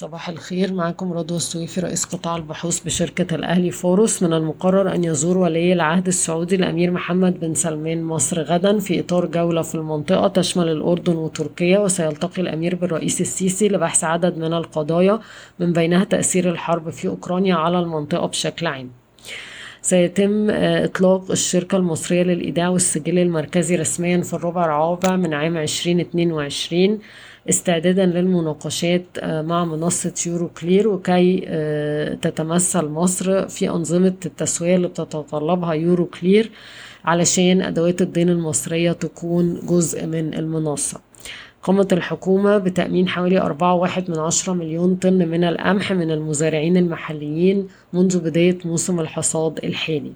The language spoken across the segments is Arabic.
صباح الخير. معكم رضوى السويفي رئيس قطاع البحوث بشركة الأهلي فاروس. من المقرر أن يزور ولي العهد السعودي الأمير محمد بن سلمان مصر غدا في إطار جولة في المنطقة تشمل الأردن وتركيا وسيلتقي الأمير بالرئيس السيسي لبحث عدد من القضايا من بينها تأثير الحرب في أوكرانيا على المنطقة بشكل عام. سيتم إطلاق الشركة المصرية للإيداع والسجل المركزي رسميا في الربع الرابع من عام 2022 استعدادا للمناقشات مع منصة يورو كلير وكيف تتمثل مصر في أنظمة التسوية اللي بتتطلبها يورو كلير علشان أدوات الدين المصرية تكون جزء من المنصة. قامت الحكومة بتأمين حوالي أربعة واحد من عشرة مليون طن من القمح من المزارعين المحليين منذ بداية موسم الحصاد الحالي.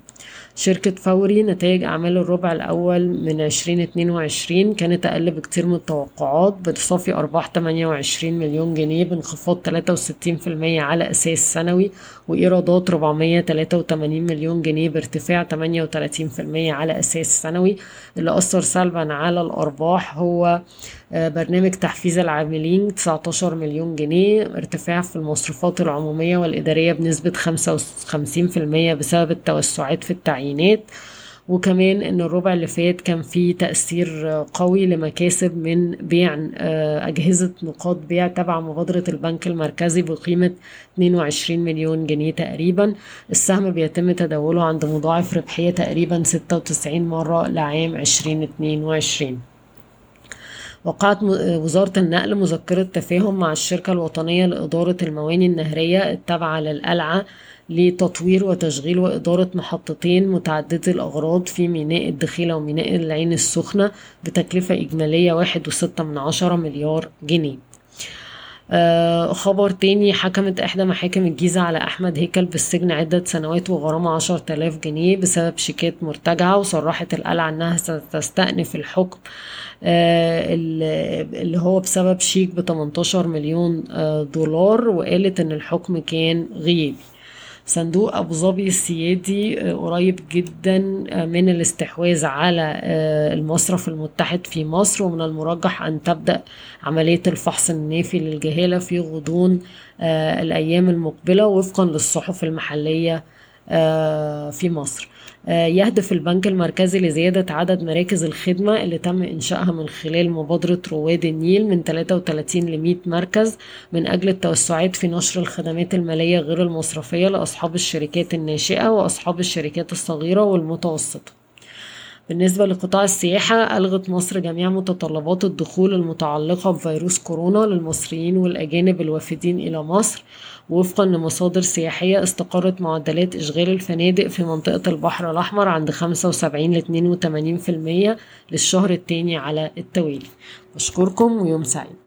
شركة فوري نتائج أعمال الربع الأول من 2022 كانت أقل بكتير من التوقعات بصافي أرباح 28 مليون جنيه بانخفاض 63% على أساس سنوي وإيرادات 483 مليون جنيه بارتفاع 38% على أساس سنوي. اللي أثر سلبا على الأرباح هو برنامج تحفيز العاملين 19 مليون جنيه ارتفاع في المصروفات العمومية والإدارية بنسبة 55% بسبب التوسعات في التعيينات. وكمان إن الربع اللي فات كان فيه تأثير قوي لمكاسب من بيع أجهزة نقاط بيع تبع مبادرة البنك المركزي بقيمة 22 مليون جنيه تقريبا. السهم بيتم تداوله عند مضاعف ربحية تقريبا 96 مرة لعام 2022 وقعت وزارة النقل مذكرة تفاهم مع الشركة الوطنية لإدارة المواني النهرية التابعة للقلعة لتطوير وتشغيل وإدارة محطتين متعددة الأغراض في ميناء الدخيلة وميناء العين السخنة بتكلفة إجمالية واحد وستة من عشرة مليار جنيه. خبر تاني حكمت إحدى محاكم الجيزة على أحمد هيكل بالسجن عدة سنوات وغرامة عشر تلاف جنيه بسبب شيكات مرتجعة وصرحت القلعة أنها ستستأنف الحكم آه اللي هو بسبب شيك ب 18 مليون آه دولار وقالت إن الحكم كان غيابي. صندوق أبو ظبي السيادي قريب جدا من الاستحواذ على المصرف المتحد في مصر ومن المرجح أن تبدأ عملية الفحص النافي للجهالة في غضون الأيام المقبلة وفقا للصحف المحلية في مصر. يهدف البنك المركزي لزيادة عدد مراكز الخدمة اللي تم إنشائها من خلال مبادرة رواد النيل من 33 ل 100 مركز من أجل التوسعات في نشر الخدمات المالية غير المصرفية لأصحاب الشركات الناشئة وأصحاب الشركات الصغيرة والمتوسطة. بالنسبة لقطاع السياحة ألغت مصر جميع متطلبات الدخول المتعلقة بفيروس كورونا للمصريين والأجانب الوافدين إلى مصر وفقا لمصادر سياحية استقرت معدلات إشغال الفنادق في منطقة البحر الأحمر عند 75 ل 82% للشهر الثاني على التوالي. بشكركم ويوم سعيد.